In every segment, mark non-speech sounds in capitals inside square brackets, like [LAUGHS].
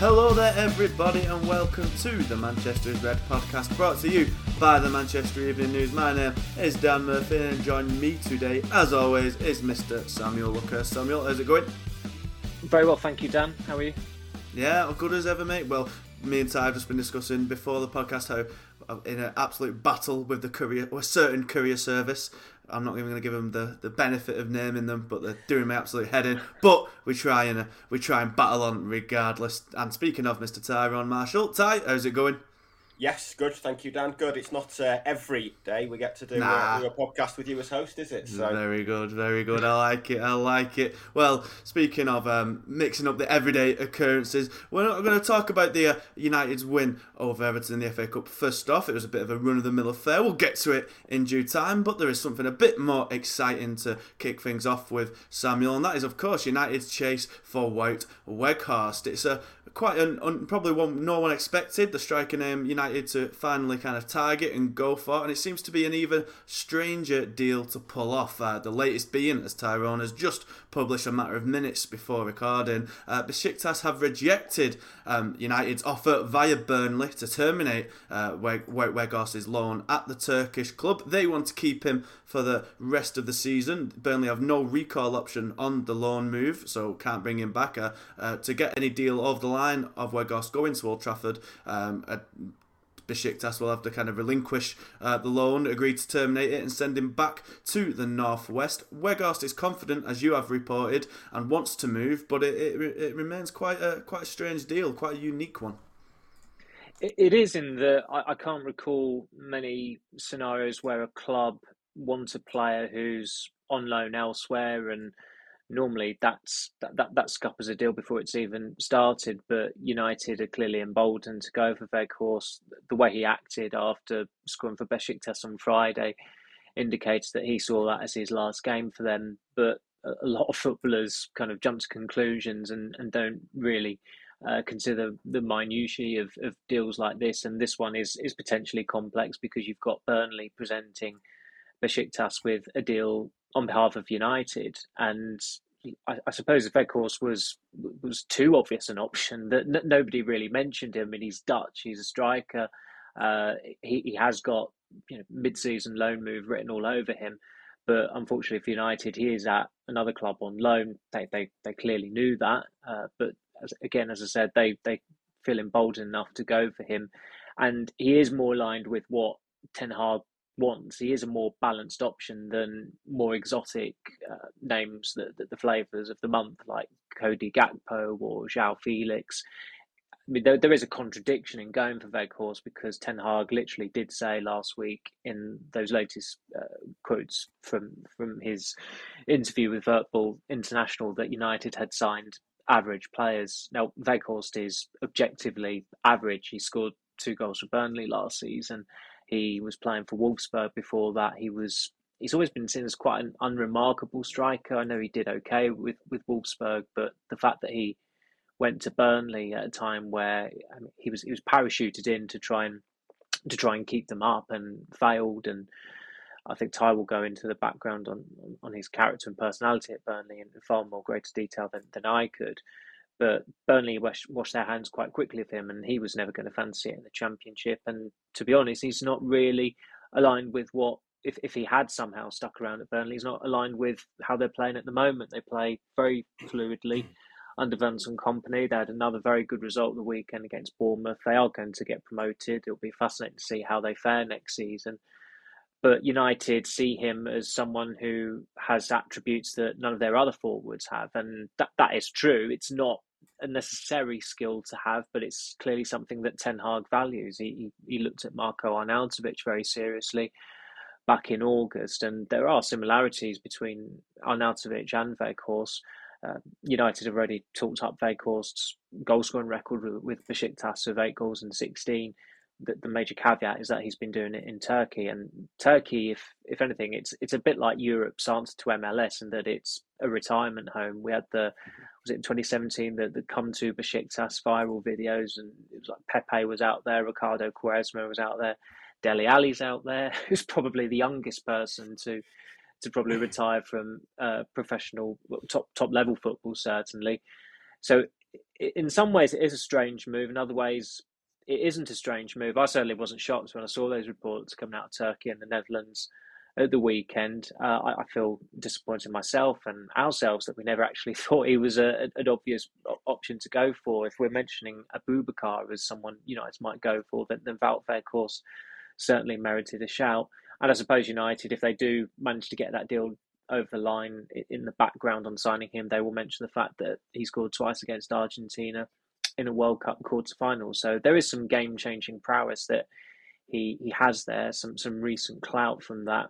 Hello there, everybody, and welcome to the Manchester is Red podcast brought to you by the Manchester Evening News. My name is Dan Murphy, and joining me today, as always, is Mr. Samuel Luckhurst. Samuel, how's it going? Very well, thank you, Dan. How are you? Yeah, good as ever, mate. Well, me and Ty have just been discussing before the podcast how uh, in an absolute battle with the courier, or a certain courier service, I'm not even going to give them the, the benefit of naming them, but they're doing my absolute head in. But we try and uh, we try and battle on regardless. And speaking of Mr. Tyrone Marshall, Ty, how's it going? Yes, good. Thank you, Dan. Good. It's not uh, every day we get to do, Nah. uh, do a podcast with you as host, is it? So Very good, very good. I like it. I like it. Well, speaking of um, mixing up the everyday occurrences, we're not going to talk about the uh, United's win over Everton in the FA Cup. First off, it was a bit of a run of the mill affair. We'll get to it in due time, but there is something a bit more exciting to kick things off with Samuel, and that is, of course, United's chase for Wout Weghorst. It's a quite an un, probably one no one expected the striker name United to finally kind of target and go for, and it seems to be an even stranger deal to pull off. Uh, the latest being, as Tyrone has just published a matter of minutes before recording, uh, Besiktas have rejected um, United's offer via Burnley to terminate uh, Weg- Weghorst's loan at the Turkish club. They want to keep him for the rest of the season. Burnley have no recall option on the loan move, so can't bring him back. Uh, uh, to get any deal over the line of Weghorst going to Old Trafford, um, Besiktas will have to kind of relinquish uh, the loan, agree to terminate it, and send him back to the northwest. Weghorst is confident, as you have reported, and wants to move, but it, it, it remains quite a quite a strange deal, quite a unique one. It, is in the. I, I can't recall many scenarios where a club wants a player who's on loan elsewhere, and normally that's that, that, that scuppers a deal before it's even started. But United are clearly emboldened to go for Weghorst. The way he acted after scoring for Besiktas on Friday indicates that he saw that as his last game for them. But a a lot of footballers kind of jump to conclusions and, and don't really uh, consider the minutiae of, of deals like this. And this one is is potentially complex because you've got Burnley presenting Besiktas with a deal on behalf of United, and I, I suppose if Weghorst was was too obvious an option that n- nobody really mentioned him. And he's Dutch, he's a striker. Uh, he he has got you know mid-season loan move written all over him. But unfortunately for United, he is at another club on loan. They they, they clearly knew that. Uh, but as, again, as I said, they they feel emboldened enough to go for him, and he is more aligned with what Ten Hag wants. He is a more balanced option than more exotic uh, names that, that the flavours of the month, like Cody Gakpo or João Felix. I mean, there, there is a contradiction in going for Weghorst because Ten Hag literally did say last week in those latest uh, quotes from from his interview with Voetbal International that United had signed average players. Now, Weghorst is objectively average. He scored two goals for Burnley last season. He was playing for Wolfsburg before that. He was he's always been seen as quite an unremarkable striker. I know he did okay with with Wolfsburg, but the fact that he went to Burnley at a time where mean, he was he was parachuted in to try and to try and keep them up and failed and I think Ty will go into the background on, on his character and personality at Burnley in far more greater detail than, than I could. But Burnley washed, their hands quite quickly of him, and he was never going to fancy it in the Championship. And to be honest, he's not really aligned with what, if, if he had somehow stuck around at Burnley, he's not aligned with how they're playing at the moment. They play very fluidly under Vincent Kompany. They had another very good result the weekend against Bournemouth. They are going to get promoted. It'll be fascinating to see how they fare next season. But United see him as someone who has attributes that none of their other forwards have, and that, that is true. It's not a necessary skill to have, but it's clearly something that Ten Hag values. He he, looked at Marko Arnautovic very seriously. back in August, and there are similarities between Arnautovic and Weghorst. Uh, United have already talked up Weghorst's goal scoring record with, with Besiktas of eight goals and 16 the, the major caveat is that he's been doing it in Turkey, and Turkey, if if anything, it's it's a bit like Europe's answer to MLS, in that it's a retirement home. We had the was it in 2017 the the come to Besiktas viral videos, and it was like Pepe was out there, Ricardo Quaresma was out there, Dele Ali's out there, [LAUGHS] who's probably the youngest person to to probably [LAUGHS] retire from uh, professional top top level football, certainly. So in some ways it is a strange move. In other ways, it isn't a strange move. I certainly wasn't shocked when I saw those reports coming out of Turkey and the Netherlands at the weekend. Uh, I, I, feel disappointed myself and ourselves that we never actually [LAUGHS] thought he was a, an obvious option to go for. If we're mentioning Aboubakar as someone United might go for, then, then Wout course, certainly merited a shout. And I suppose United, if they do manage to get that deal over the line in the background on signing him, they will mention the fact that he scored twice against Argentina in a World Cup quarterfinal. So there is some game changing prowess that he he has there. Some some recent clout from that.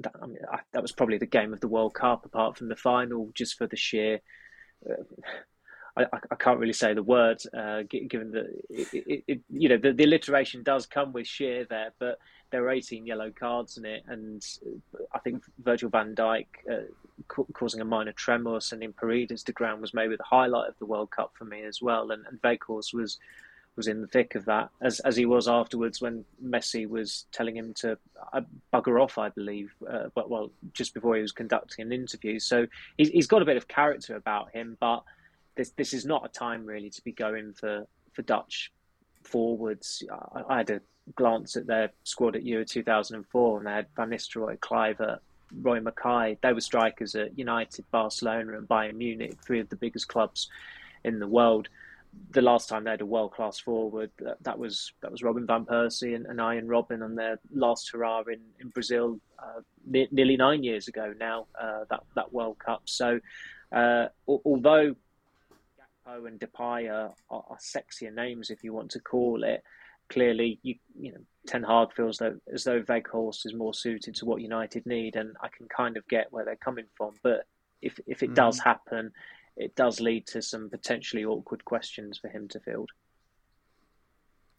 That, I mean, I, that was probably the game of the World Cup, apart from the final, just for the sheer. Uh, I, I can't really say the word, uh, given that it, it, it, you know the, the alliteration does come with sheer there, but there were 18 yellow cards in it, and I think Virgil van Dijk uh, causing a minor tremor, sending Paredes to ground was maybe the highlight of the World Cup for me as well. And, and was was in the thick of that, as as he was afterwards when Messi was telling him to uh, bugger off, I believe, uh, but well, just before he was conducting an interview. So he's, he's got a bit of character about him, but this this is not a time really to be going for for Dutch forwards. I, I had a glance at their squad at Euro 2004, and they had Van Nistelrooy, Kluivert, Roy Makaay. They were strikers at United, Barcelona, and Bayern Munich, three of the biggest clubs in the world. The last time they had a world class forward, that, that, was that was Robin van Persie and, and Arjen Robben on their last hurrah in in Brazil, uh, ne- nearly nine years ago now. Uh, that that World Cup. So, uh, although Gakpo and Depay are, are, are sexier names, if you want to call it, clearly you you know Ten Hag feels that as though Weghorst is more suited to what United need, and I can kind of get where they're coming from. But if if it mm. does happen, it does lead to some potentially awkward questions for him to field.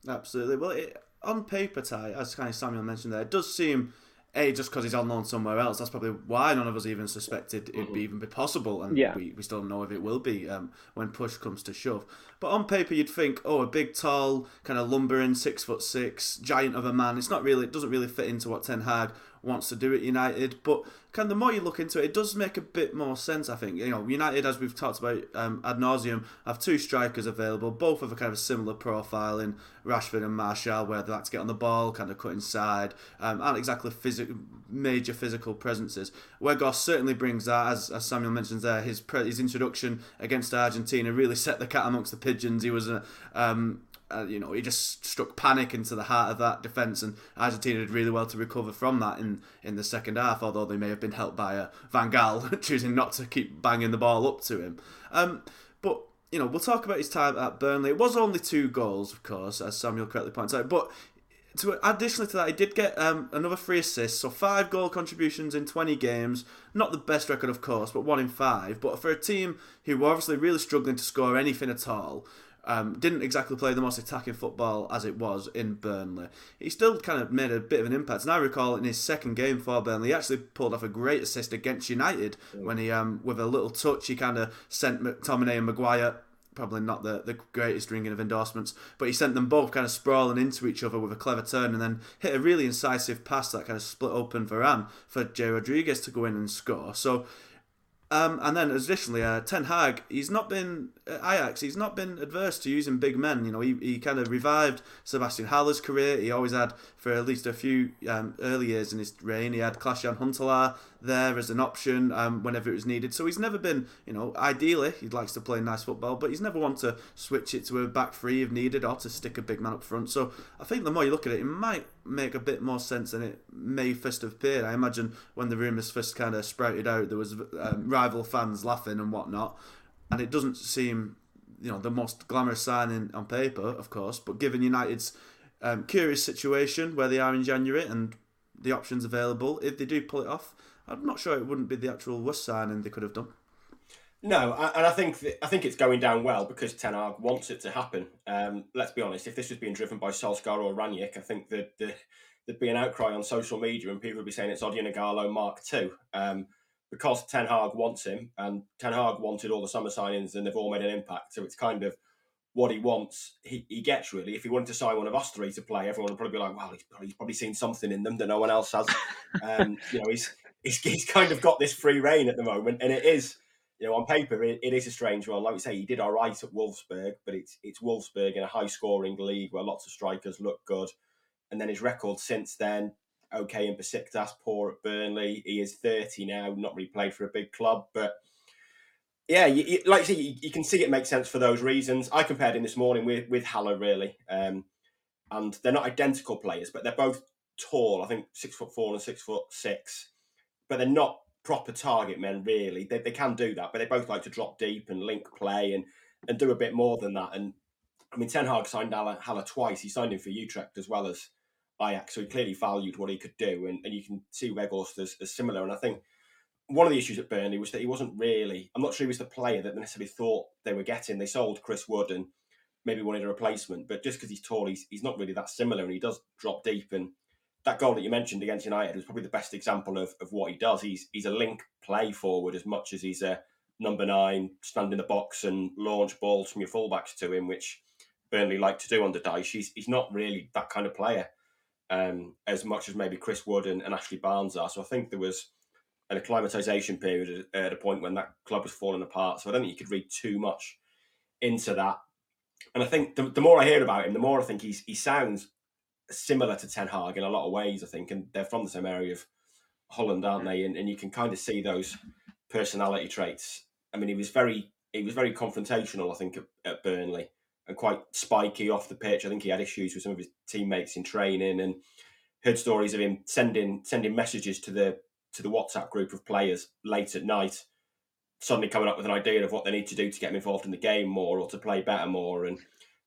Absolutely. Well, it, on paper, Ty, as kind of Samuel mentioned there, it does seem a just because he's on loan somewhere else. That's probably why none of us even suspected it'd be even be possible, and yeah. we, we still don't know if it will be um, when push comes to shove. But on paper, you'd think, oh, a big, tall, kind of lumbering, six foot six giant of a man. It's not really, it doesn't really fit into what Ten Hag wants to do at United. But kind of the more you look into it, it does make a bit more sense. I think you know United, as we've talked about um, ad nauseum, have two strikers available, both of a kind of similar profile in Rashford and Martial, where they like to get on the ball, kind of cut inside, um, aren't exactly physical, major physical presences. Weghorst certainly brings that, as, as Samuel mentions there, his pre- his introduction against Argentina really set the cat amongst the pigeons. He was a um, uh, you know, he just struck panic into the heart of that defence, and Argentina did really well to recover from that in, in the second half, although they may have been helped by uh, Van Gaal [LAUGHS] choosing not to keep banging the ball up to him. Um, but, you know, we'll talk about his time at Burnley. It was only two goals, of course, as Samuel correctly points out, but to additionally to that, he did get um, another three assists, so five goal contributions in 20 games. Not the best record, of course, but one in five. But for a team who were obviously really struggling to score anything at all, um, didn't exactly play the most attacking football as it was in Burnley. He still kind of made a bit of an impact. And I recall in his second game for Burnley, he actually pulled off a great assist against United when he, um, with a little touch, he kind of sent McTominay and Maguire probably not the, the greatest ringing of endorsements, but he sent them both kind of sprawling into each other with a clever turn and then hit a really incisive pass that kind of split open Varane for Jay Rodriguez to go in and score. So um, and then additionally, uh, Ten Hag, he's not been Ajax. He's not been adverse to using big men. You know, he, he kind of revived Sébastien Haller's career. He always had for at least a few um, early years in his reign. He had Klaas-Jan Huntelaar there as an option um, whenever it was needed. So he's never been, you know, ideally he likes to play nice football, but he's never wanted to switch it to a back three if needed or to stick a big man up front. So I think the more you look at it, it might make a bit more sense than it may first have appeared. I imagine when the rumours first kind of sprouted out, there was um, rival fans laughing and whatnot, and it doesn't seem, you know, the most glamorous signing on paper, of course, but given United's um, curious situation where they are in January and the options available. If they do pull it off, I'm not sure it wouldn't be the actual worst signing they could have done. No, and I think I think it's going down well because Ten Hag wants it to happen. Um, let's be honest, if this was being driven by Solskjaer or Rangnick, I think that the, there'd be an outcry on social media and people would be saying it's Odion Ighalo Mark II. Um, because Ten Hag wants him, and Ten Hag wanted all the summer signings, and they've all made an impact. So it's kind of what he wants, he, he gets really. If he wanted to sign one of us three to play, everyone would probably be like, "Well, he's probably, he's probably seen something in them that no one else has." um, [LAUGHS] you know, he's, he's he's kind of got this free reign at the moment, and it is, you know, on paper it, it is a strange one. Like we say, he did all right at Wolfsburg, but it's it's Wolfsburg in a high scoring league where lots of strikers look good, and then his record since then okay in Besiktas, poor at Burnley. He is 30 now, not really played for a big club, but yeah, you, you, like say, you, you, can see it makes sense for those reasons. I compared him this morning with with Haller really, um, and they're not identical players, but they're both tall. I think six foot four and six foot six, but they're not proper target men really. They, they can do that, but they both like to drop deep and link play and and do a bit more than that. And I mean, Ten Hag signed Haller, Haller twice. He signed him for Utrecht as well as Ajax, so he clearly valued what he could do, and, and you can see Weghorst as, as similar. And I think one of the issues at Burnley was that he wasn't really, I'm not sure he was the player that they necessarily thought they were getting. They sold Chris Wood and maybe wanted a replacement, but just because he's tall, he's, he's not really that similar, and he does drop deep. And that goal that you mentioned against United was probably the best example of, of what he does. He's he's a link play forward as much as he's a number nine, stand in the box and launch balls from your fullbacks to him, which Burnley like to do under Dyche. He's, he's not really that kind of player um, as much as maybe Chris Wood and, and, Ashley Barnes are. So I think there was an acclimatization period at, at, a point when that club was falling apart. So I don't think you could read too much into that. And I think the, the more I hear about him, the more I think he's, he sounds similar to Ten Hag in a lot of ways, I think. And they're from the same area of Holland, aren't they? And, and you can kind of see those personality traits. I mean, he was very he was very confrontational, I think, at, at Burnley and quite spiky off the pitch. I think he had issues with some of his teammates in training, and heard stories of him sending sending messages to the to the WhatsApp group of players late at night, suddenly coming up with an idea of what they need to do to get involved in the game more or to play better more. And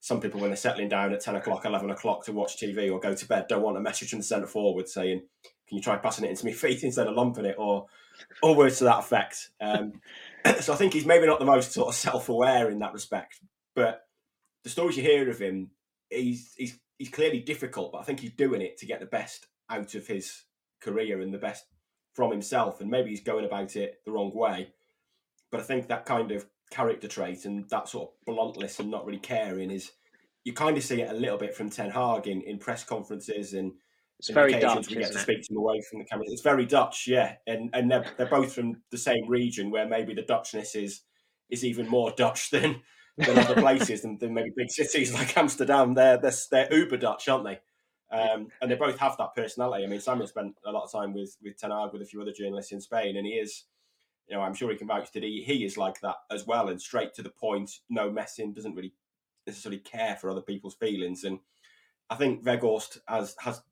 some people, when they're settling down at ten o'clock, eleven o'clock to watch TV or go to bed, don't want a message from the centre forward saying, "Can you try passing it into me [LAUGHS] feet instead of lumping it?" or or words to that effect. Um, [COUGHS] so I think he's maybe not the most sort of self aware in that respect, but the stories you hear of him, he's he's he's clearly difficult, but I think he's doing it to get the best out of his career and the best from himself. And maybe he's going about it the wrong way. But I think that kind of character trait and that sort of bluntness and not really caring is you kind of see it a little bit from Ten Hag in, in press conferences and it's very Dutch. We get to it? speak to him away from the camera. It's very Dutch, yeah, and and they're they're both from the same region where maybe the Dutchness is is even more Dutch [LAUGHS] than than other places than, than, maybe big cities [LAUGHS] like Amsterdam. They're they're, they're uber Dutch, aren't they? Um, and they both have that personality. I mean, Samuel spent a lot of time with with Ten Hag with a few other journalists in Spain, and he is, you know, I'm sure he can vouch that he he is like that as well, and straight to the point, no messing, doesn't really necessarily care for other people's feelings. And I think Weghorst has has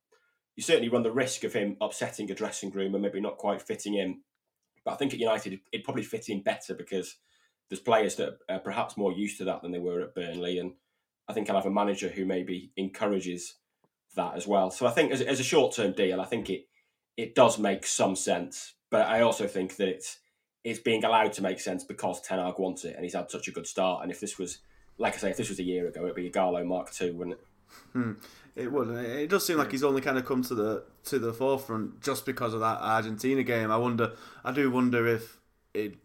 you certainly run the risk of him upsetting a dressing room and maybe not quite fitting in. But I think at United it'd probably fit in better because there's players that are perhaps more used to that than they were at Burnley, and I think I'll have a manager who maybe encourages that as well. So I think as, as a short term deal, I think it it does make some sense, but I also think that it's it's being allowed to make sense because Ten Hag wants it, and he's had such a good start. And if this was, like I say, if this was a year ago, it'd be a Ighalo Mark II, wouldn't it? Hmm. It would. It does seem like he's only kind of come to the to the forefront just because of that Argentina game. I wonder. I do wonder if it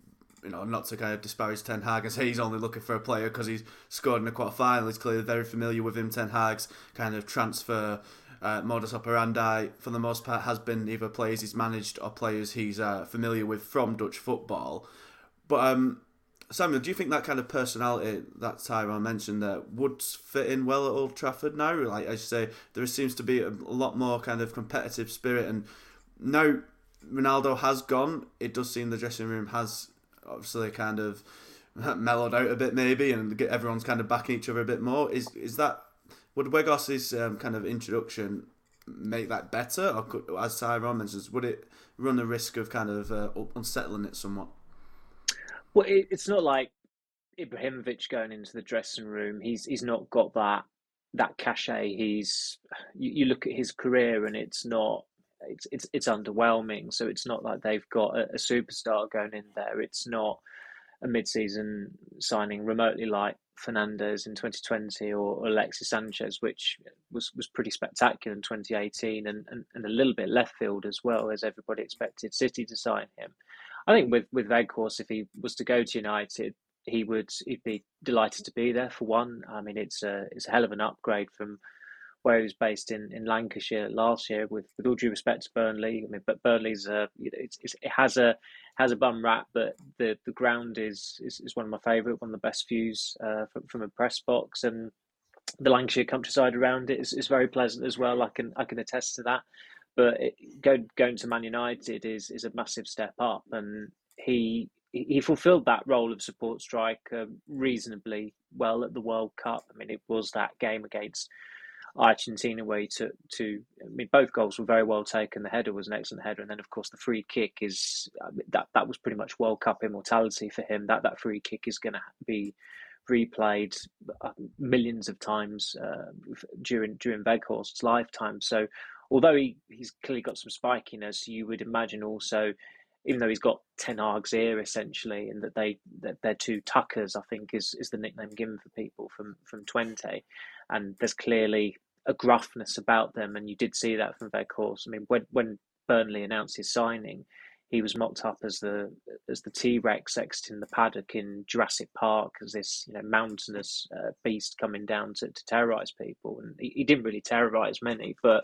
you know, not to kind of disparage Ten Hag say he's only looking for a player because he's scored in a quarter final. He's clearly very familiar with him. Ten Hag's kind of transfer uh, modus operandi, for the most part, has been either players he's managed or players he's uh, familiar with from Dutch football. But um, Samuel, do you think that kind of personality that Tyrone mentioned there would fit in well at Old Trafford now? Like I say, there seems to be a lot more kind of competitive spirit, and now Ronaldo has gone. It does seem the dressing room has obviously kind of [LAUGHS] mellowed out a bit maybe, and get everyone's kind of backing each other a bit more. Is is that would Weghorst's um, kind of introduction make that better, or could, as Tyrone mentions, would it run the risk of kind of uh, unsettling it somewhat? Well, it, it's not like Ibrahimovic going into the dressing room. He's he's not got that that cachet. He's you, you look at his career and it's not it's it's it's underwhelming. So it's not like they've got a, a superstar going in there. It's not a mid-season signing remotely like Fernandes in 2020 or Alexis Sanchez, which was, was pretty spectacular in 2018 and, and, and a little bit left field as well, as everybody expected City to sign him. I think with, with Weghorst, if he was to go to United, he would he'd be delighted to be there for one. I mean, it's a it's a hell of an upgrade from where he was based in, in Lancashire last year. With with all due respect to Burnley, I mean, but Burnley's uh, it's, it's, it has a has a bum rap, but the, the ground is, is, is one of my favourite, one of the best views uh, from, from a press box, and the Lancashire countryside around it is, is very pleasant as well. I can I can attest to that. But it, go, going to Man United is is a massive step up, and he he fulfilled that role of support striker reasonably well at the World Cup. I mean, it was that game against Argentina way took to. I mean, both goals were very well taken. The header was an excellent header, and then of course the free kick is that that was pretty much World Cup immortality for him. That that free kick is going to be replayed uh, millions of times uh, during during Weghorst's lifetime. So, although he, he's clearly got some spikiness, you would imagine also even though he's got Ten Hag's ear essentially, and that they that they're two Tukkers, I think is is the nickname given for people from from Twente, and there's clearly a gruffness about them, and you did see that from their course. I mean, when when Burnley announced his signing, he was mocked up as the as the T Rex exiting the paddock in Jurassic Park as this you know mountainous uh, beast coming down to, to terrorize people, and he, he didn't really terrorize many, but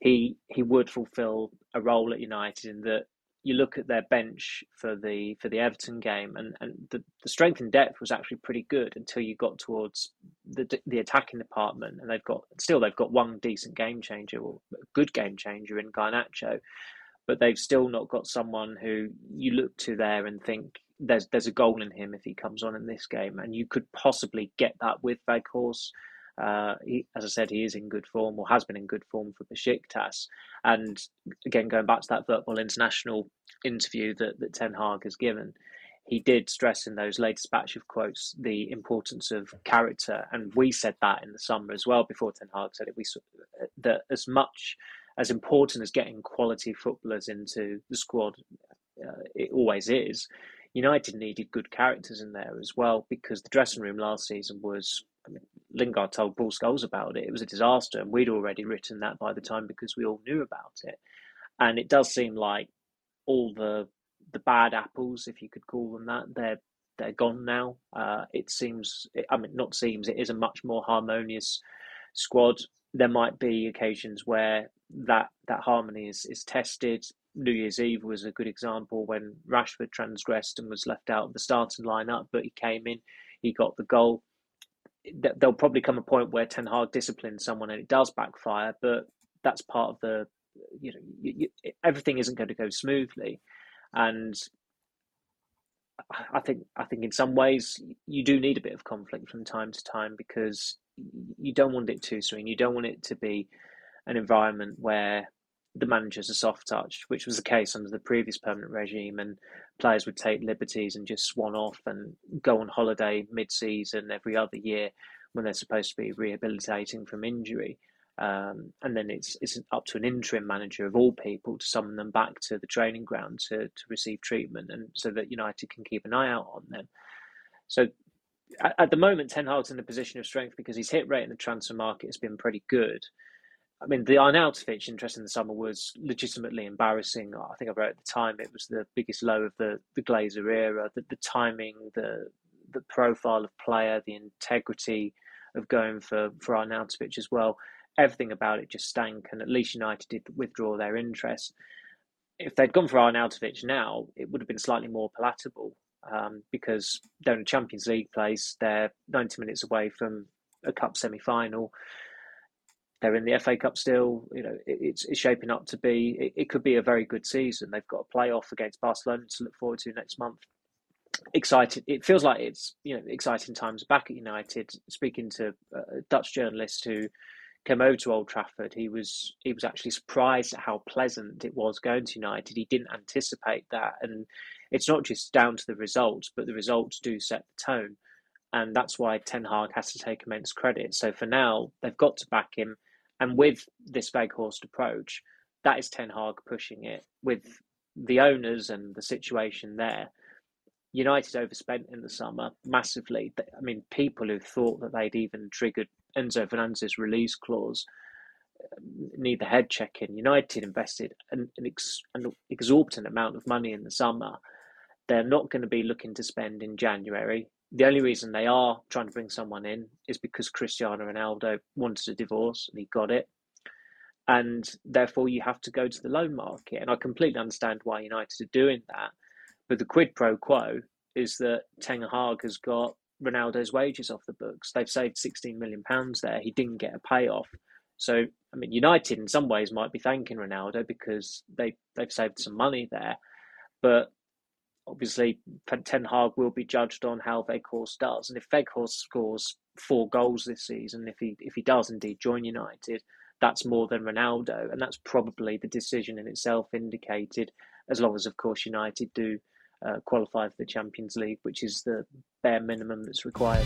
he he would fulfill a role at United in that you look at their bench for the for the Everton game, and, and the, the strength and depth was actually pretty good until you got towards the the attacking department, and they've got still they've got one decent game changer or good game changer in Garnacho, but they've still not got someone who you look to there and think there's there's a goal in him if he comes on in this game, and you could possibly get that with Weghorst. Uh, he, as I said, he is in good form or has been in good form for Besiktas. And again, going back to that Football International interview that, that Ten Hag has given, he did stress in those latest batch of quotes the importance of character. And we said that in the summer as well before Ten Hag said it. We that as much as important as getting quality footballers into the squad, uh, it always is. United needed good characters in there as well because the dressing room last season was I mean, Lingard told Paul Scholes about it. It was a disaster, and we'd already written that by the time because we all knew about it. And it does seem like all the the bad apples, if you could call them that, they're they're gone now. Uh, it seems, I mean, not seems, it is a much more harmonious squad. There might be occasions where that that harmony is is tested. New Year's Eve was a good example when Rashford transgressed and was left out of the starting lineup, but he came in, he got the goal there'll probably come a point where Ten Hag disciplines someone and it does backfire, but that's part of the, you know, you, you, everything isn't going to go smoothly, and I think I think in some ways you do need a bit of conflict from time to time because you don't want it too soon. You don't want it to be an environment where the manager's a soft touch, which was the case under the previous permanent regime, and players would take liberties and just swan off and go on holiday mid-season every other year when they're supposed to be rehabilitating from injury. Um, and then it's it's up to an interim manager of all people to summon them back to the training ground to, to receive treatment, and so that United can keep an eye out on them. So at, at the moment, Ten Hag's in a position of strength because his hit rate in the transfer market has been pretty good. I mean, the Arnautovic interest in the summer was legitimately embarrassing. I think I wrote at the time it was the biggest low of the, the Glazer era. The, the timing, the the profile of player, the integrity of going for, for Arnautovic as well. Everything about it just stank, and at least United did withdraw their interest. If they'd gone for Arnautovic now, it would have been slightly more palatable um, because they're in a Champions League place. They're 90 minutes away from a cup semi final they're in the FA Cup still. You know, it, it's, it's shaping up to be. It, it, could be a very good season. They've got a playoff against Barcelona to look forward to next month. Excited. It feels like it's you know exciting times back at United. Speaking to a Dutch journalist who came over to Old Trafford, he was he was actually surprised at how pleasant it was going to United. He didn't anticipate that, and it's not just down to the results, but the results do set the tone and that's why Ten Hag has to take immense credit. So for now, they've got to back him. And with this Weghorst approach, that is Ten Hag pushing it with the owners and the situation there. United overspent in the summer massively. I mean, people who thought that they'd even triggered Enzo Fernandez's release clause um, need the head checking. United invested an, an, ex, an exorbitant amount of money in the summer. They're not going to be looking to spend in January. The only reason they are trying to bring someone in is because Cristiano Ronaldo wanted a divorce and he got it. And therefore, you have to go to the loan market. And I completely understand why United are doing that. But the quid pro quo is that Ten Hag has got Ronaldo's wages off the books. They've saved 16 million pounds there. He didn't get a payoff. So, I mean, United in some ways might be thanking Ronaldo because they they've saved some money there. But obviously, Ten Hag will be judged on how Weghorst does, and if Weghorst scores four goals this season, if he if he does indeed join United, that's more than Ronaldo, and that's probably the decision in itself indicated. As long as, of course, United do uh, qualify for the Champions League, which is the bare minimum that's required.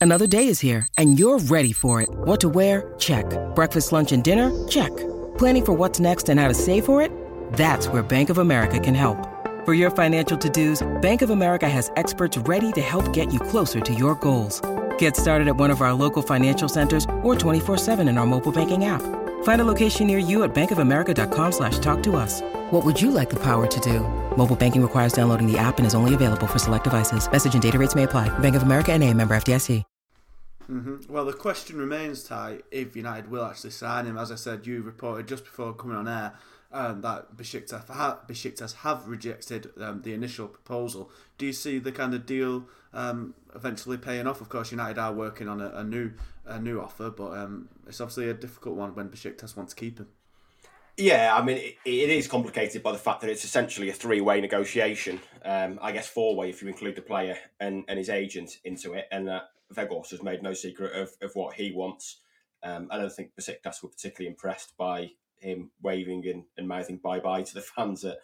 Another day is here, and you're ready for it. What to wear? Check. Breakfast, lunch, and dinner? Check. Planning for what's next and how to save for it? That's where Bank of America can help. For your financial to-dos, Bank of America has experts ready to help get you closer to your goals. Get started at one of our local financial centers or 24-7 in our mobile banking app. Find a location near you at bankofamerica.com slash talk to us. What would you like the power to do? Mobile banking requires downloading the app and is only available for select devices. Message and data rates may apply. Bank of America and a member FDIC. Mm-hmm. Well, the question remains, Ty, if United will actually sign him. As I said, you reported just before coming on air um, that Besiktas, ha- Besiktas have rejected um, the initial proposal. Do you see the kind of deal um, eventually paying off? Of course, United are working on a, a new a new offer, but um, it's obviously a difficult one when Besiktas want to keep him. Yeah, I mean, it, it is complicated by the fact that it's essentially a three way negotiation. Um, I guess four way if you include the player and, and his agent into it. And uh, Weghorst has made no secret of, of what he wants. Um, I don't think Besiktas were particularly impressed by him waving and, and mouthing bye bye to the fans at,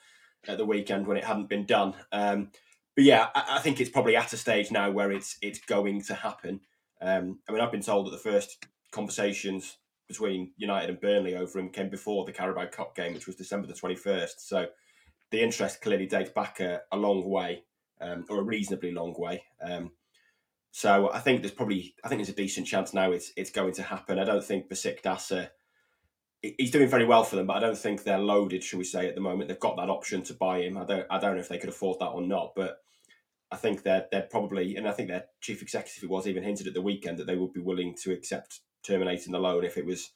at the weekend when it hadn't been done. Um, but yeah, I, I, think it's probably at a stage now where it's it's going to happen. Um, I mean, I've been told that the first conversations between United and Burnley over him came before the Carabao Cup game, which was December the 21st. So the interest clearly dates back a, a long way, um, or a reasonably long way. Um, so I think there's probably, I think there's a decent chance now it's it's going to happen. I don't think Besiktas, uh, he's doing very well for them, but I don't think they're loaded, shall we say, at the moment. They've got that option to buy him. I don't, I don't know if they could afford that or not, but I think they're they're probably, and I think their chief executive was even hinted at the weekend that they would be willing to accept terminating the loan if it was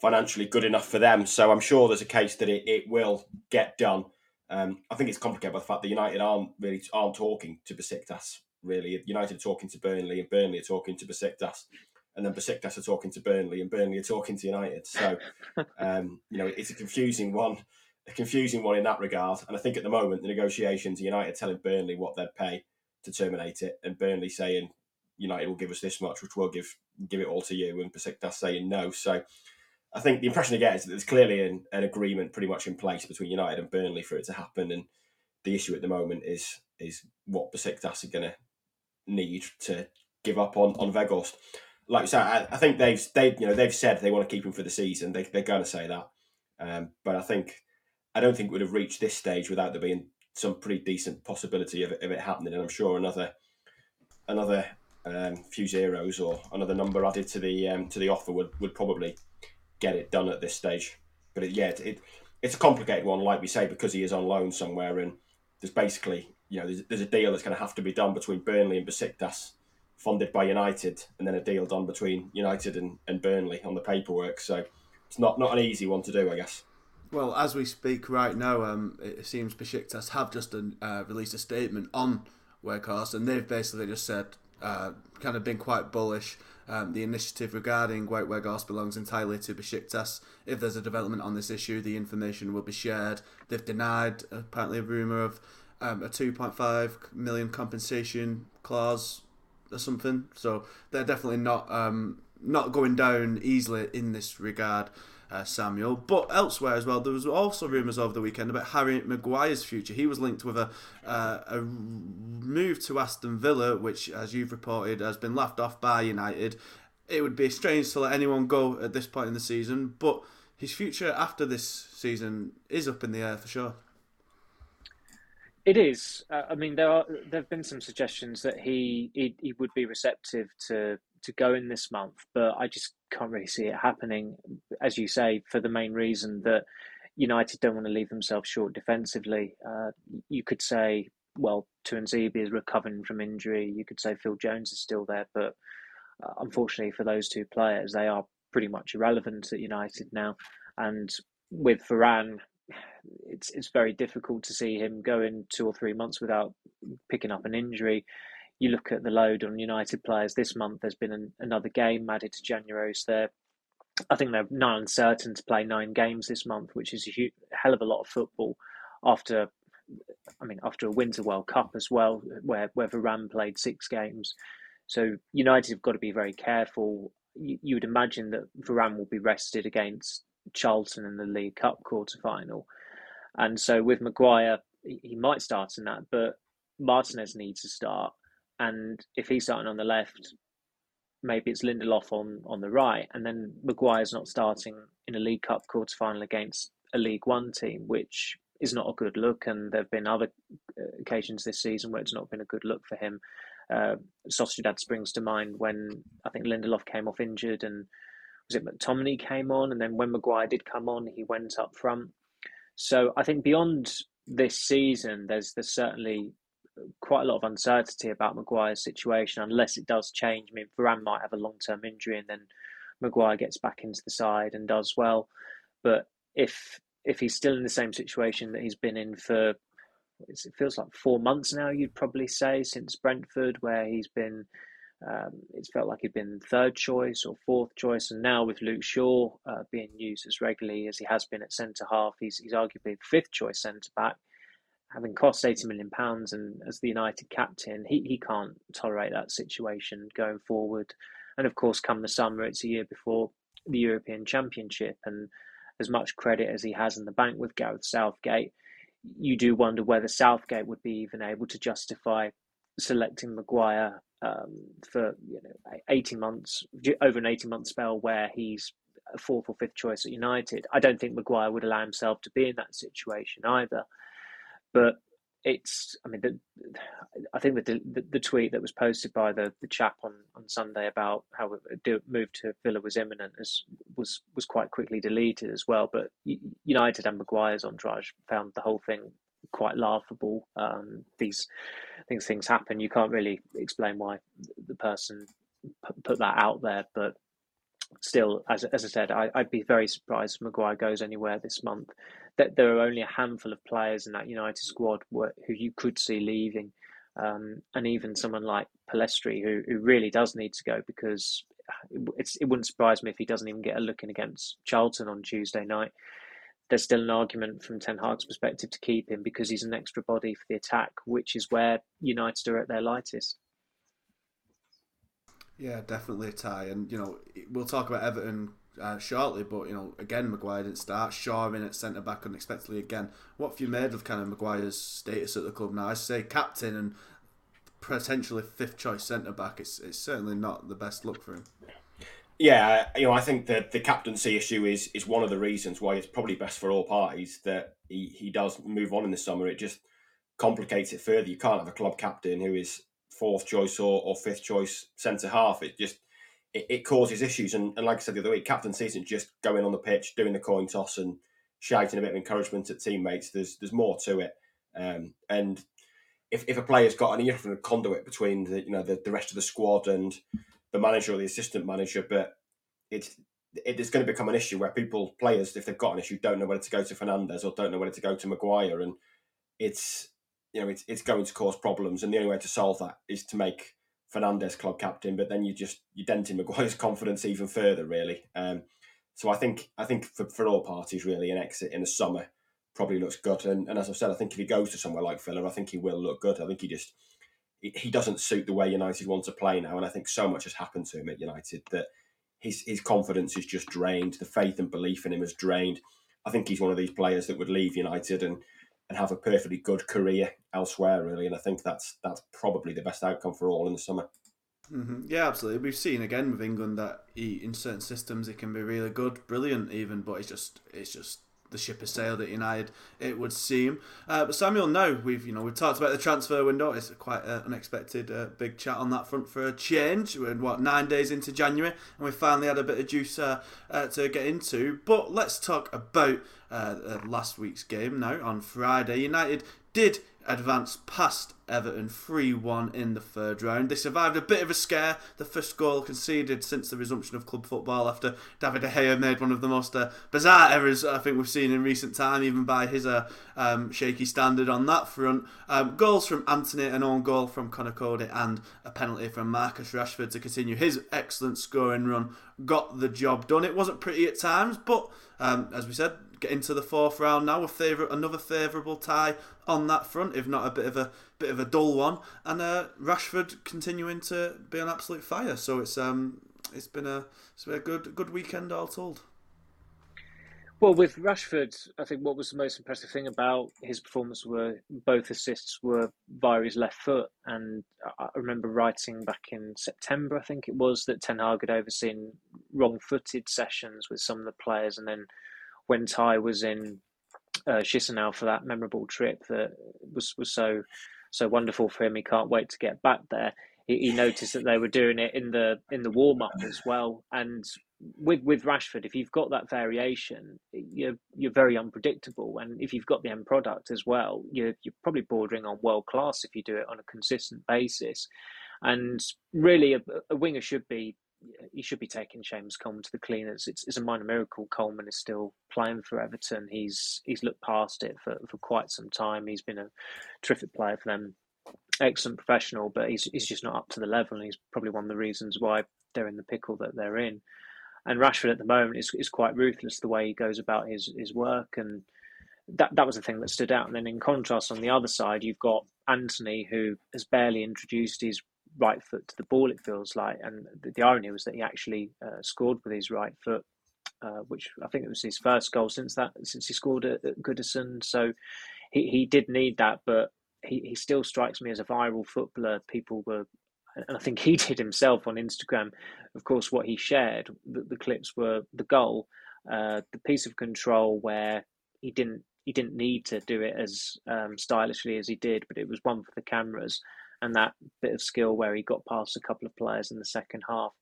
financially good enough for them. So I'm sure there's a case that it, it will get done. Um, I think it's complicated by the fact that United aren't really aren't talking to Besiktas really. United are talking to Burnley and Burnley are talking to Besiktas, and then Besiktas are talking to Burnley and Burnley are talking to United. So [LAUGHS] um, you know it's a confusing one, a confusing one in that regard. And I think at the moment the negotiations, United telling Burnley what they'd pay to terminate it, and Burnley saying United will give us this much, which we'll give give it all to you, and Besiktas saying no. So I think the impression I get is that there's clearly an, an, agreement pretty much in place between United and Burnley for it to happen, and the issue at the moment is is what Besiktas are going to need to give up on on Weghorst. Like said, I, I, think they've they you know they've said they want to keep him for the season. They, they're going to say that, um, but I think I don't think we would have reached this stage without there being some pretty decent possibility of it, of it happening. And I'm sure another another um, few zeros or another number added to the um, to the offer would, would probably get it done at this stage. But it, yeah, it, it, it's a complicated one, like we say, because he is on loan somewhere, and there's basically you know there's, there's a deal that's going to have to be done between Burnley and Besiktas, funded by United, and then a deal done between United and, and Burnley on the paperwork. So it's not not an easy one to do, I guess. Well, as we speak right now, um, it seems Besiktas have just uh, released a statement on Weghorst, and they've basically just said uh, kind of been quite bullish. Um, the initiative regarding Wout Weghorst belongs entirely to Besiktas. If there's a development on this issue, the information will be shared. They've denied apparently a rumour of um, a 2.5 million compensation clause or something. So they're definitely not um, not going down easily in this regard uh, Samuel. But elsewhere as well, there was also rumours over the weekend about Harry Maguire's future. He was linked with a uh, a move to Aston Villa, which, as you've reported, has been laughed off by United. it would be strange to let anyone go at this point in the season, but his future after this season is up in the air for sure. It is. Uh, I mean, there are there have been some suggestions that he, he he would be receptive to to go in this month, but I just can't really see it happening. As you say, for the main reason that United don't want to leave themselves short defensively. Uh, you could say, well, Tuanzebe is recovering from injury. You could say Phil Jones is still there, but uh, unfortunately for those two players, they are pretty much irrelevant at United now. And with Varane, it's it's very difficult to see him going two or three months without picking up an injury. You look at the load on United players this month. There's been an, another game added to January's. There, I think they're now uncertain to play nine games this month, which is a hell of a lot of football. After, I mean, after a Winter World Cup as well, where where Varane played six games. So United have got to be very careful. You, you would imagine that Varane will be rested against Charlton in the League Cup quarter final. And so with Maguire, he might start in that, but Martinez needs to start. And if he's starting on the left, maybe it's Lindelof on, on the right. And then Maguire's not starting in a League Cup quarter final against a League One team, which is not a good look. And there have been other uh, occasions this season where it's not been a good look for him. Uh, Sociedad springs to mind when I think Lindelof came off injured and was it McTominay came on, and then when Maguire did come on, he went up front. So I think beyond this season, there's there's certainly quite a lot of uncertainty about Maguire's situation unless it does change. I mean, Varane might have a long term injury, and then Maguire gets back into the side and does well. But if if he's still in the same situation that he's been in for it feels like four months now, you'd probably say since Brentford, where he's been um, it's felt like he'd been third choice or fourth choice, and now with Luke Shaw uh, being used as regularly as he has been at centre half, he's he's arguably the fifth choice centre back, having cost eighty million pounds, and as the United captain, he he can't tolerate that situation going forward. And of course, come the summer, it's a year before the European Championship, and as much credit as he has in the bank with Gareth Southgate, you do wonder whether Southgate would be even able to justify selecting Maguire um, for you know eighteen months over an eighteen month spell where he's a fourth or fifth choice at United. I don't think Maguire would allow himself to be in that situation either. But it's I mean the, I think the, the, the tweet that was posted by the, the chap on, on Sunday about how it move to Villa was imminent as, was was quite quickly deleted as well. But United and Maguire's entourage found the whole thing quite laughable. Um, these things things happen. You can't really explain why the person put that out there, but still, as as I said, I, would be very surprised if Maguire goes anywhere this month. That there are only a handful of players in that United squad who you could see leaving, um, and even someone like Pellistri, who who really does need to go because it's it wouldn't surprise me if he doesn't even get a look in against Charlton on Tuesday night there's still an argument from Ten Hag's perspective to keep him because he's an extra body for the attack, which is where United are at their lightest. Yeah, definitely a tie, and you know we'll talk about Everton uh, shortly, but you know again Maguire didn't start. Shaw in at centre back unexpectedly again. What have you made of kind of Maguire's status at the club now? I say captain and potentially fifth choice centre back. It's it's certainly not the best look for him. Yeah, you know, I think that the captaincy issue is is one of the reasons why it's probably best for all parties that he, he does move on in the summer. It just complicates it further. You can't have a club captain who is fourth choice or, or fifth choice centre half. It just it, it, causes issues. And, and like I said the other week, captaincy isn't just going on the pitch, doing the coin toss and shouting a bit of encouragement at teammates. There's there's more to it. Um, and if, if a player's got an a conduit between the you know the, the rest of the squad and the manager or the assistant manager, but it's it is going to become an issue where people, players, if they've got an issue, don't know whether to go to Fernandes or don't know whether to go to Maguire, and it's you know it's it's going to cause problems. And the only way to solve that is to make Fernandes club captain, but then you just you dent in [LAUGHS] Maguire's confidence even further, really. Um, so I think I think for, for all parties, really, an exit in the summer probably looks good. And, and as I've said, I think if he goes to somewhere like Villa, I think he will look good. I think he just he doesn't suit the way United want to play now, and I think so much has happened to him at United that his his confidence is just drained. The faith and belief in him is drained. I think he's one of these players that would leave United and and have a perfectly good career elsewhere, really. And I think that's that's probably the best outcome for all in the summer. Mm-hmm. Yeah, absolutely. We've seen again with England that he, in certain systems, it can be really good, brilliant even, but it's just it's just the ship has sailed at United. It would seem. Uh, but Samuel, now we've you know we've talked about the transfer window. It's quite an unexpected uh, big chat on that front for a change. We're what nine days into January, and we finally had a bit of juice uh, uh to get into. But let's talk about uh, last week's game now on Friday. United did advanced past Everton 3 1 in the third round. They survived a bit of a scare, the first goal conceded since the resumption of club football after David De Gea made one of the most uh, bizarre errors I think we've seen in recent time, even by his uh, um, shaky standard on that front. Um, goals from Antony, an own goal from Conor Coady, and a penalty from Marcus Rashford to continue his excellent scoring run got the job done. It wasn't pretty at times, but um, as we said, get into the fourth round now. A favor, another favourable tie on that front, if not a bit of a bit of a dull one. And uh, Rashford continuing to be an absolute fire. So it's um it's been a it's been a good good weekend all told. Well, with Rashford, I think what was the most impressive thing about his performance were both assists were via his left foot. And I remember writing back in September, I think it was, that Ten Hag had overseen wrong footed sessions with some of the players. And then when Ty was in uh, Chisinau for that memorable trip that was, was so so wonderful for him, he can't wait to get back there. He, he noticed that they were doing it in the in the warm up as well, and with with Rashford, if you've got that variation, you're you're very unpredictable, and if you've got the end product as well, you're you're probably bordering on world class if you do it on a consistent basis. And really, a, a winger should be he should be taking Seamus Coleman to the cleaners. It's, it's a minor miracle. Coleman is still playing for Everton. He's he's looked past it for, for quite some time. He's been a terrific player for them, excellent professional, but he's he's just not up to the level, and he's probably one of the reasons why they're in the pickle that they're in. And Rashford at the moment is is quite ruthless the way he goes about his his work, and that that was the thing that stood out. And then in contrast, on the other side, you've got Antony, who has barely introduced his right foot to the ball. It feels like, and the, the irony was that he actually uh, scored with his right foot, uh, which I think it was his first goal since that since he scored at, at Goodison. So he, he did need that, but he, he still strikes me as a viral footballer. People were, and I think he [LAUGHS] did himself on Instagram. Of course, what he shared, the, the clips were the goal, uh, the piece of control where he didn't he didn't need to do it as um, stylishly as he did, but it was one for the cameras and that bit of skill where he got past a couple of players in the second half.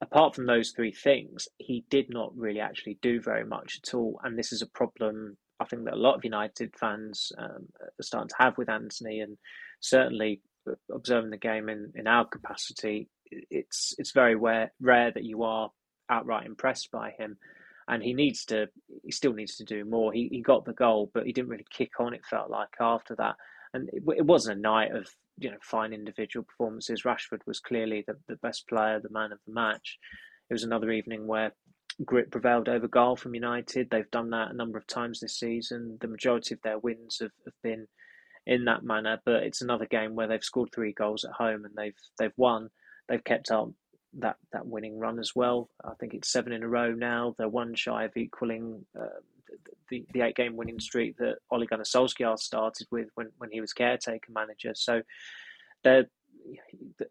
Apart from those three things, he did not really actually do very much at all. And this is a problem I think that a lot of United fans um, are starting to have with Antony, and certainly uh, observing the game in, in our capacity, it's it's very rare, rare that you are outright impressed by him. And he needs to, he still needs to do more. He, he got the goal, but he didn't really kick on, it felt like, after that. And it, it wasn't a night of you know fine individual performances. Rashford was clearly the, the best player, the man of the match. It was another evening where grit prevailed over goal from United. They've done that a number of times this season. The majority of their wins have, have been in that manner, but it's another game where they've scored three goals at home and they've they've won. They've kept up that that winning run as well. I think it's seven in a row now. They're one shy of equaling uh, the, the eight game winning streak that Ole Gunnar Solskjaer started with when, when he was caretaker manager. So,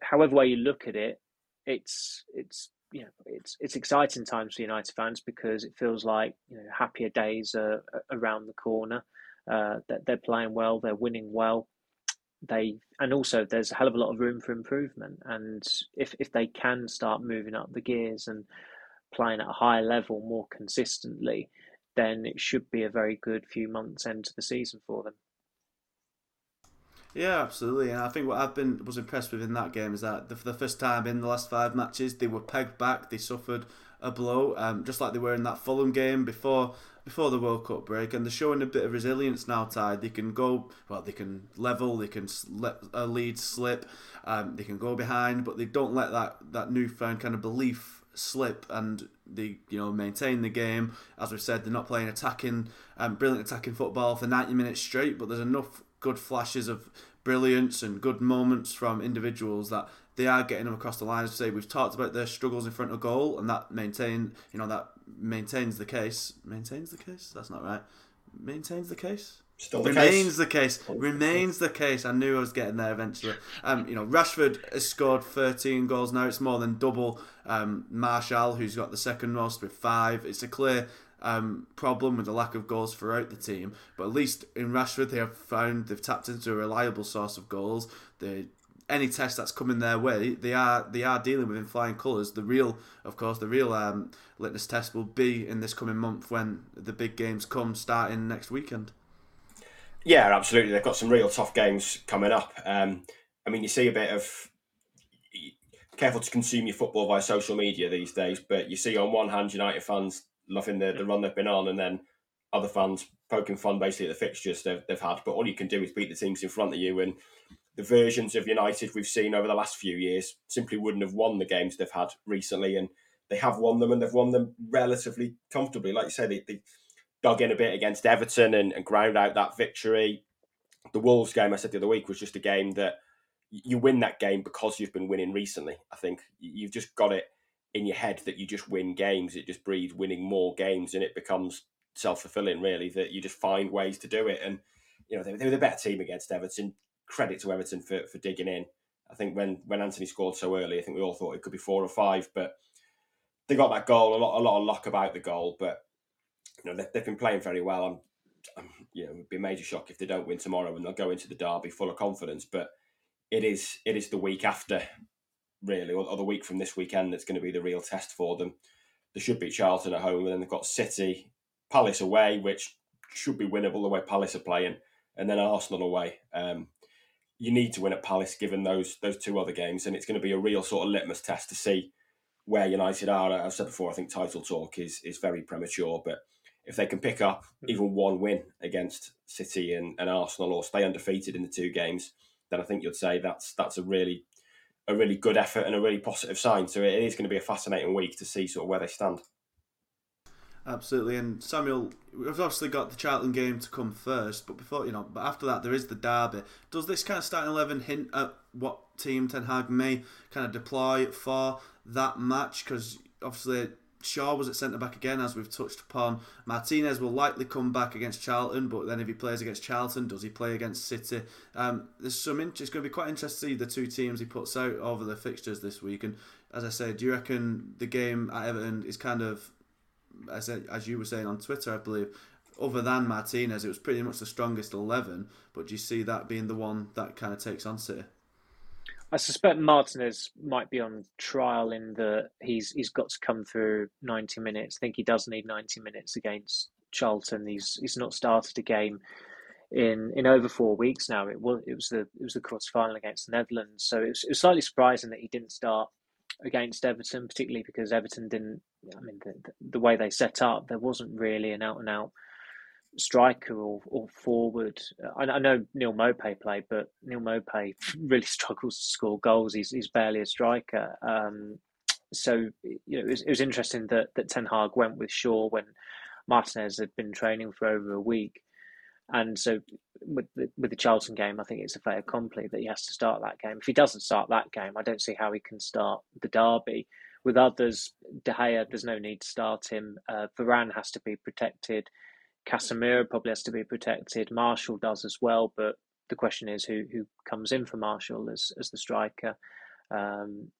however way you look at it, it's it's you know it's it's exciting times for United fans because it feels like you know happier days are, around the corner. Uh, that they're playing well, they're winning well. They and also there's a hell of a lot of room for improvement. And if if they can start moving up the gears and playing at a higher level more consistently, then it should be a very good few months into the season for them. Yeah, absolutely. And I think what I've been was impressed with in that game is that the, for the first time in the last five matches, they were pegged back. They suffered a blow, um, just like they were in that Fulham game before before the World Cup break, and they're showing a bit of resilience now. Tide, they can go well, they can level, they can let a lead slip, um, they can go behind, but they don't let that that newfound kind of belief slip and they you know maintain the game. As we've said, they're not playing attacking, um, brilliant attacking football for 90 minutes straight, but there's enough good flashes of brilliance and good moments from individuals that they are getting them across the line. As say, we've talked about their struggles in front of goal, and that maintain you know that maintains the case. Maintains the case. That's not right. maintains the case. Still the remains case. the case. Remains the case. I knew I was getting there eventually. Um, you know, Rashford has scored 13 goals now. It's more than double um, Martial, who's got the second most with five. It's a clear um, problem with the lack of goals throughout the team. But at least in Rashford, they have found they've tapped into a reliable source of goals. They any test that's coming their way, they are they are dealing with in flying colours. The real, of course, the real um, litmus test will be in this coming month when the big games come, starting next weekend. Yeah, absolutely. They've got some real tough games coming up. Um, I mean, you see a bit of careful to consume your football via social media these days, but you see on one hand United fans loving the, the run they've been on, and then other fans poking fun basically at the fixtures they've, they've had. But all you can do is beat the teams in front of you, and the versions of United we've seen over the last few years simply wouldn't have won the games they've had recently, and they have won them, and they've won them relatively comfortably. Like you say, they, they dug in a bit against Everton and, and ground out that victory. The Wolves game I said the other week was just a game that you win that game because you've been winning recently. I think you've just got it in your head that you just win games. It just breeds winning more games, and it becomes self fulfilling. Really, that you just find ways to do it. And you know they, they were the better team against Everton. Credit to Everton for for digging in. I think when when Antony scored so early, I think we all thought it could be four or five, but they got that goal. A lot a lot of luck about the goal, but you know they've, they've been playing very well. I'm, I'm you know, it'd be a major shock if they don't win tomorrow and they'll go into the derby full of confidence. But it is it is the week after, really, or, or the week from this weekend that's going to be the real test for them. They should beat Charlton at home, and then they've got City, Palace away, which should be winnable the way Palace are playing, and then Arsenal away. Um, you need to win at Palace given those those two other games, and it's going to be a real sort of litmus test to see where United are. I've said before, I think title talk is is very premature, but if they can pick up hmm. even one win against City and, and Arsenal or stay undefeated in the two games, then I think you'd say that's that's a really a really good effort and a really positive sign. So it is going to be a fascinating week to see sort of where they stand. Absolutely, and Samuel, we've obviously got the Charlton game to come first, but before you know, but after that there is the derby. Does this kind of starting eleven hint at what team Ten Hag may kind of deploy for that match? Because obviously Shaw was at centre back again, as we've touched upon. Martinez will likely come back against Charlton, but then if he plays against Charlton, does he play against City? Um, there's some. In- it's going to be quite interesting to see the two teams he puts out over the fixtures this week. And as I said, do you reckon the game at Everton is kind of as as you were saying on Twitter, I believe, other than Martinez, it was pretty much the strongest eleven. But do you see that being the one that kind of takes on City? I suspect Martinez might be on trial in that he's he's got to come through ninety minutes. I think he does need ninety minutes against Charlton. He's he's not started a game in in over four weeks now. It was it was the it was the quarter final against the Netherlands, so it was, it was slightly surprising that he didn't start against Everton, particularly because Everton didn't. I mean, the, the way they set up, there wasn't really an out and out striker or, or forward. I, I know Neal Maupay played, but Neal Maupay [LAUGHS] really struggles to score goals. He's he's barely a striker. Um, so you know, it was, it was interesting that that Ten Hag went with Shaw when Martinez had been training for over a week. And so with the, with the Charlton game, I think it's a fair accompli that he has to start that game. If he doesn't start that game, I don't see how he can start the derby. With others, De Gea, there's no need to start him. Uh, Varane has to be protected. Casemiro probably has to be protected. Martial does as well, but the question is who who comes in for Martial as as the striker. Um,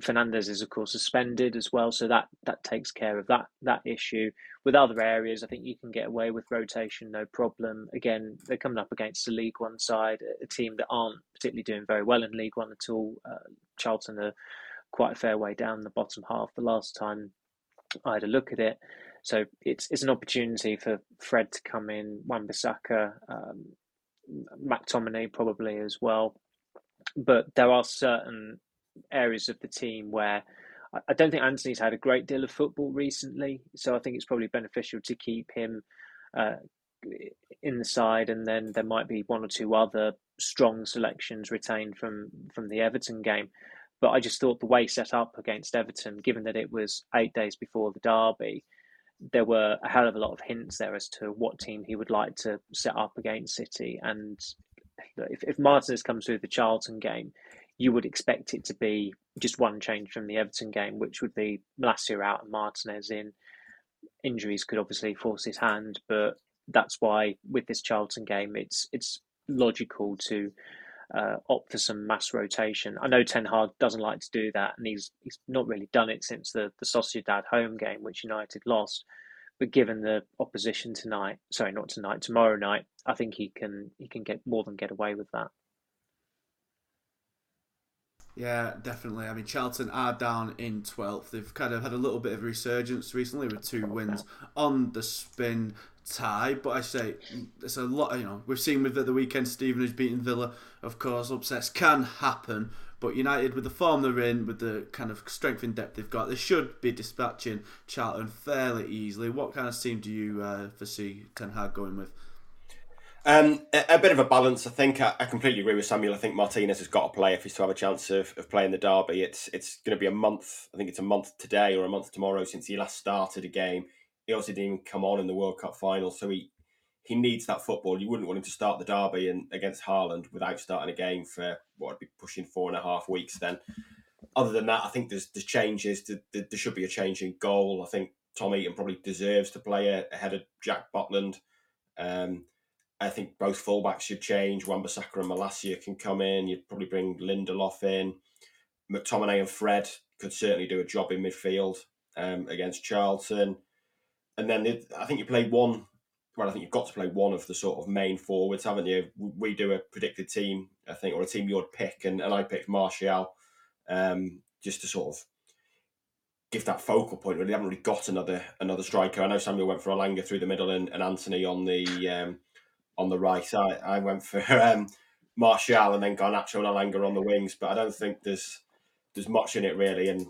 Fernandes is of course suspended as well, so that that takes care of that that issue. With other areas, I think you can get away with rotation, no problem. Again, they're coming up against the League One side, a team that aren't particularly doing very well in League One at all. Uh, Charlton are quite a fair way down the bottom half. The last time I had a look at it, so it's it's an opportunity for Fred to come in, Wan-Bissaka, um, McTominay probably as well. But there are certain areas of the team where I don't think Antony's had a great deal of football recently, so I think it's probably beneficial to keep him uh, in the side, and then there might be one or two other strong selections retained from from the Everton game. But I just thought the way set up against Everton, given that it was eight days before the derby, there were a hell of a lot of hints there as to what team he would like to set up against City. And if, if Martinez comes through the Charlton game, you would expect it to be just one change from the Everton game, which would be Malacia out and Martinez in. Injuries could obviously force his hand, but that's why with this Charlton game, it's it's logical to uh, opt for some mass rotation. I know Ten Hag doesn't like to do that, and he's he's not really done it since the the Sociedad home game, which United lost. But given the opposition tonight, sorry, not tonight, tomorrow night, I think he can he can get more than get away with that. Yeah, definitely. I mean, Charlton are down in 12th. They've kind of had a little bit of resurgence recently with two wins on the spin tie. But I say, it's a lot, you know, we've seen with the weekend Stevenage beating Villa, of course, upsets can happen. But United, with the form they're in, with the kind of strength and depth they've got, they should be dispatching Charlton fairly easily. What kind of team do you uh, foresee Ten Hag going with? Um, a, a, bit of a balance, I think. I, I, completely agree with Samuel. I think Martinez has got to play if he's to have a chance of, of playing the derby. It's it's going to be a month. I think it's a month today or a month tomorrow since he last started a game. He obviously didn't even come on in the World Cup final, so he he needs that football. You wouldn't want him to start the derby and against Haaland without starting a game for what would be pushing four and a half weeks. Then, other than that, I think there's there's changes. There, there should be a change in goal. I think Tom Heaton probably deserves to play ahead of Jack Butland. Um, I think both fullbacks should change. Wan-Bissaka and Malacia can come in. You'd probably bring Lindelof in. McTominay and Fred could certainly do a job in midfield um, against Charlton. And then I think you play one. Well, I think you've got to play one of the sort of main forwards, haven't you? We do a predicted team, I think, or a team you'd pick, and, and I picked Martial um, just to sort of give that focal point. Really, they haven't really got another another striker. I know Samuel went for Elanga through the middle and, and Antony on the um, on the right. I, I went for [LAUGHS] um, Martial and then Garnacho and Elanga on the wings, but I don't think there's there's much in it really. And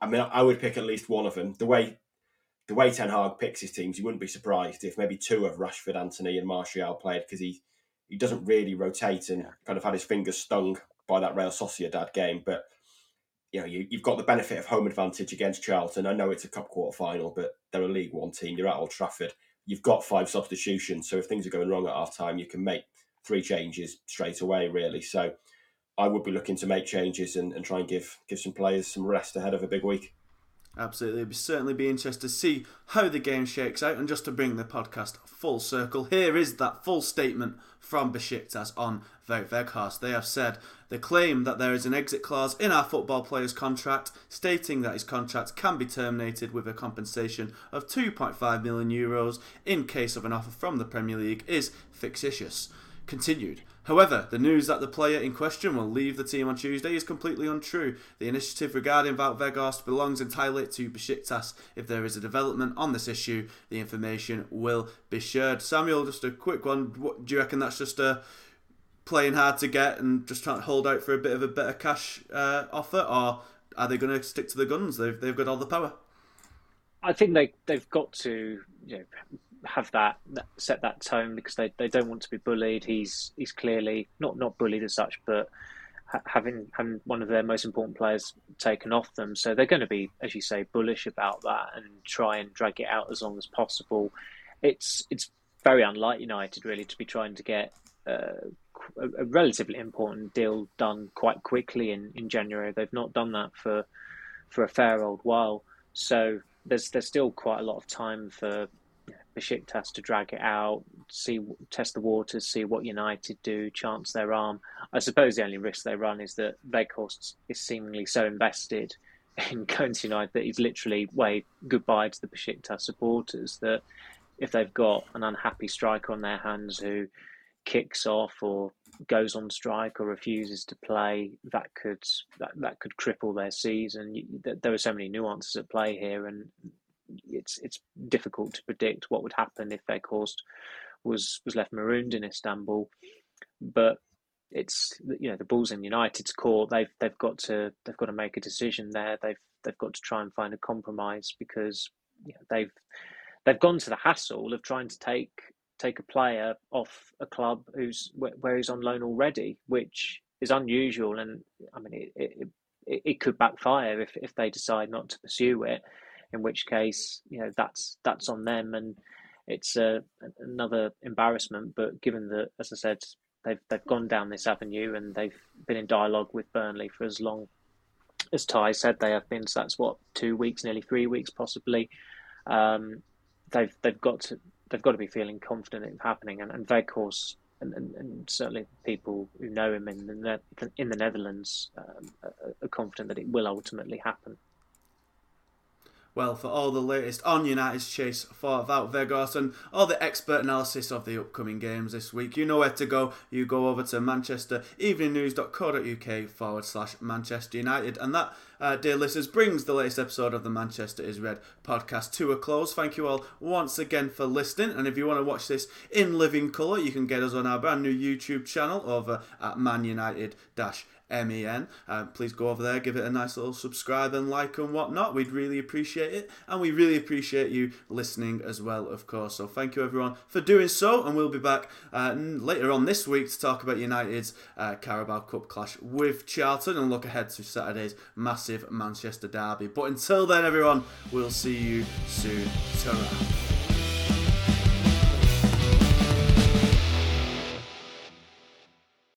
I mean, I would pick at least one of them. The way the way Ten Hag picks his teams, you wouldn't be surprised if maybe two of Rashford, Antony, and Martial played because he he doesn't really rotate and kind of had his fingers stung by that Real Sociedad game. But you know, you, have got the benefit of home advantage against Charlton. I know it's a cup quarter final, but they're a League One team. You're at Old Trafford you've got five substitutions. So if things are going wrong at half time, you can make three changes straight away, really. So I would be looking to make changes and, and try and give give some players some rest ahead of a big week. Absolutely. It'd certainly be interesting to see how the game shakes out. And just to bring the podcast full circle, here is that full statement from Besiktas on Weghorst. They have said the claim that there is an exit clause in our football player's contract stating that his contract can be terminated with a compensation of 2.5 million euros in case of an offer from the Premier League is fictitious. Continued. However, the news that the player in question will leave the team on Tuesday is completely untrue. The initiative regarding Wout Weghorst belongs entirely to Besiktas. If there is a development on this issue, the information will be shared. Samuel, just a quick one. What, do you reckon that's just a playing hard to get and just trying to hold out for a bit of a better cash uh, offer, or are they going to stick to the guns? They've they've got all the power. I think they they've got to you know, have that, set that tone because they, they don't want to be bullied. He's he's clearly not not bullied as such, but having having one of their most important players taken off them, so they're going to be, as you say, bullish about that and try and drag it out as long as possible. It's it's very unlike United really to be trying to get uh, a, a, relatively important deal done quite quickly in, in January. They've not done that for for a fair old while, so there's there's still quite a lot of time for Besiktas to drag it out, see test the waters, see what United do, chance their arm. I suppose the only risk they run is that Weghorst is seemingly so invested [LAUGHS] in going to United that he's literally waved goodbye to the Besiktas supporters. That if they've got an unhappy striker on their hands who kicks off or goes on strike or refuses to play, that could that, that could cripple their season. There are so many nuances at play here, and it's it's difficult to predict what would happen if Weghorst was was left marooned in Istanbul. But it's you know the Bulls in United's court. They've they've got to they've got to make a decision there. They've they've got to try and find a compromise because you know, they've they've gone to the hassle of trying to take take a player off a club who's where he's on loan already, which is unusual. And I mean, it, it, it, it could backfire if, if they decide not to pursue it in which case you know that's that's on them and it's uh, another embarrassment. But given that, as I said, they've they've gone down this avenue and they've been in dialogue with Burnley for as long as Ty said they have been. So that's what two weeks, nearly three weeks, possibly. Um, they've they've got to they've got to be feeling confident it's happening. And, and Weghorst and, and, and, certainly people who know him in the in the Netherlands um, are confident that it will ultimately happen. Well, for all the latest on United's chase for Wout Weghorst and all the expert analysis of the upcoming games this week, you know where to go. You go over to manchestereveningnews.co.uk forward slash Manchester United. And that, uh, dear listeners, brings the latest episode of the Manchester is Red podcast to a close. Thank you all once again for listening. And if you want to watch this in living colour, you can get us on our brand new YouTube channel over at Man United MEN. Uh, please go over there, give it a nice little subscribe and like and whatnot. We'd really appreciate it. And we really appreciate you listening as well, of course. So thank you everyone for doing so. And we'll be back uh, later on this week to talk about United's uh, Carabao Cup clash with Charlton and look ahead to Saturday's massive Manchester derby. But until then, everyone, we'll see you soon. ta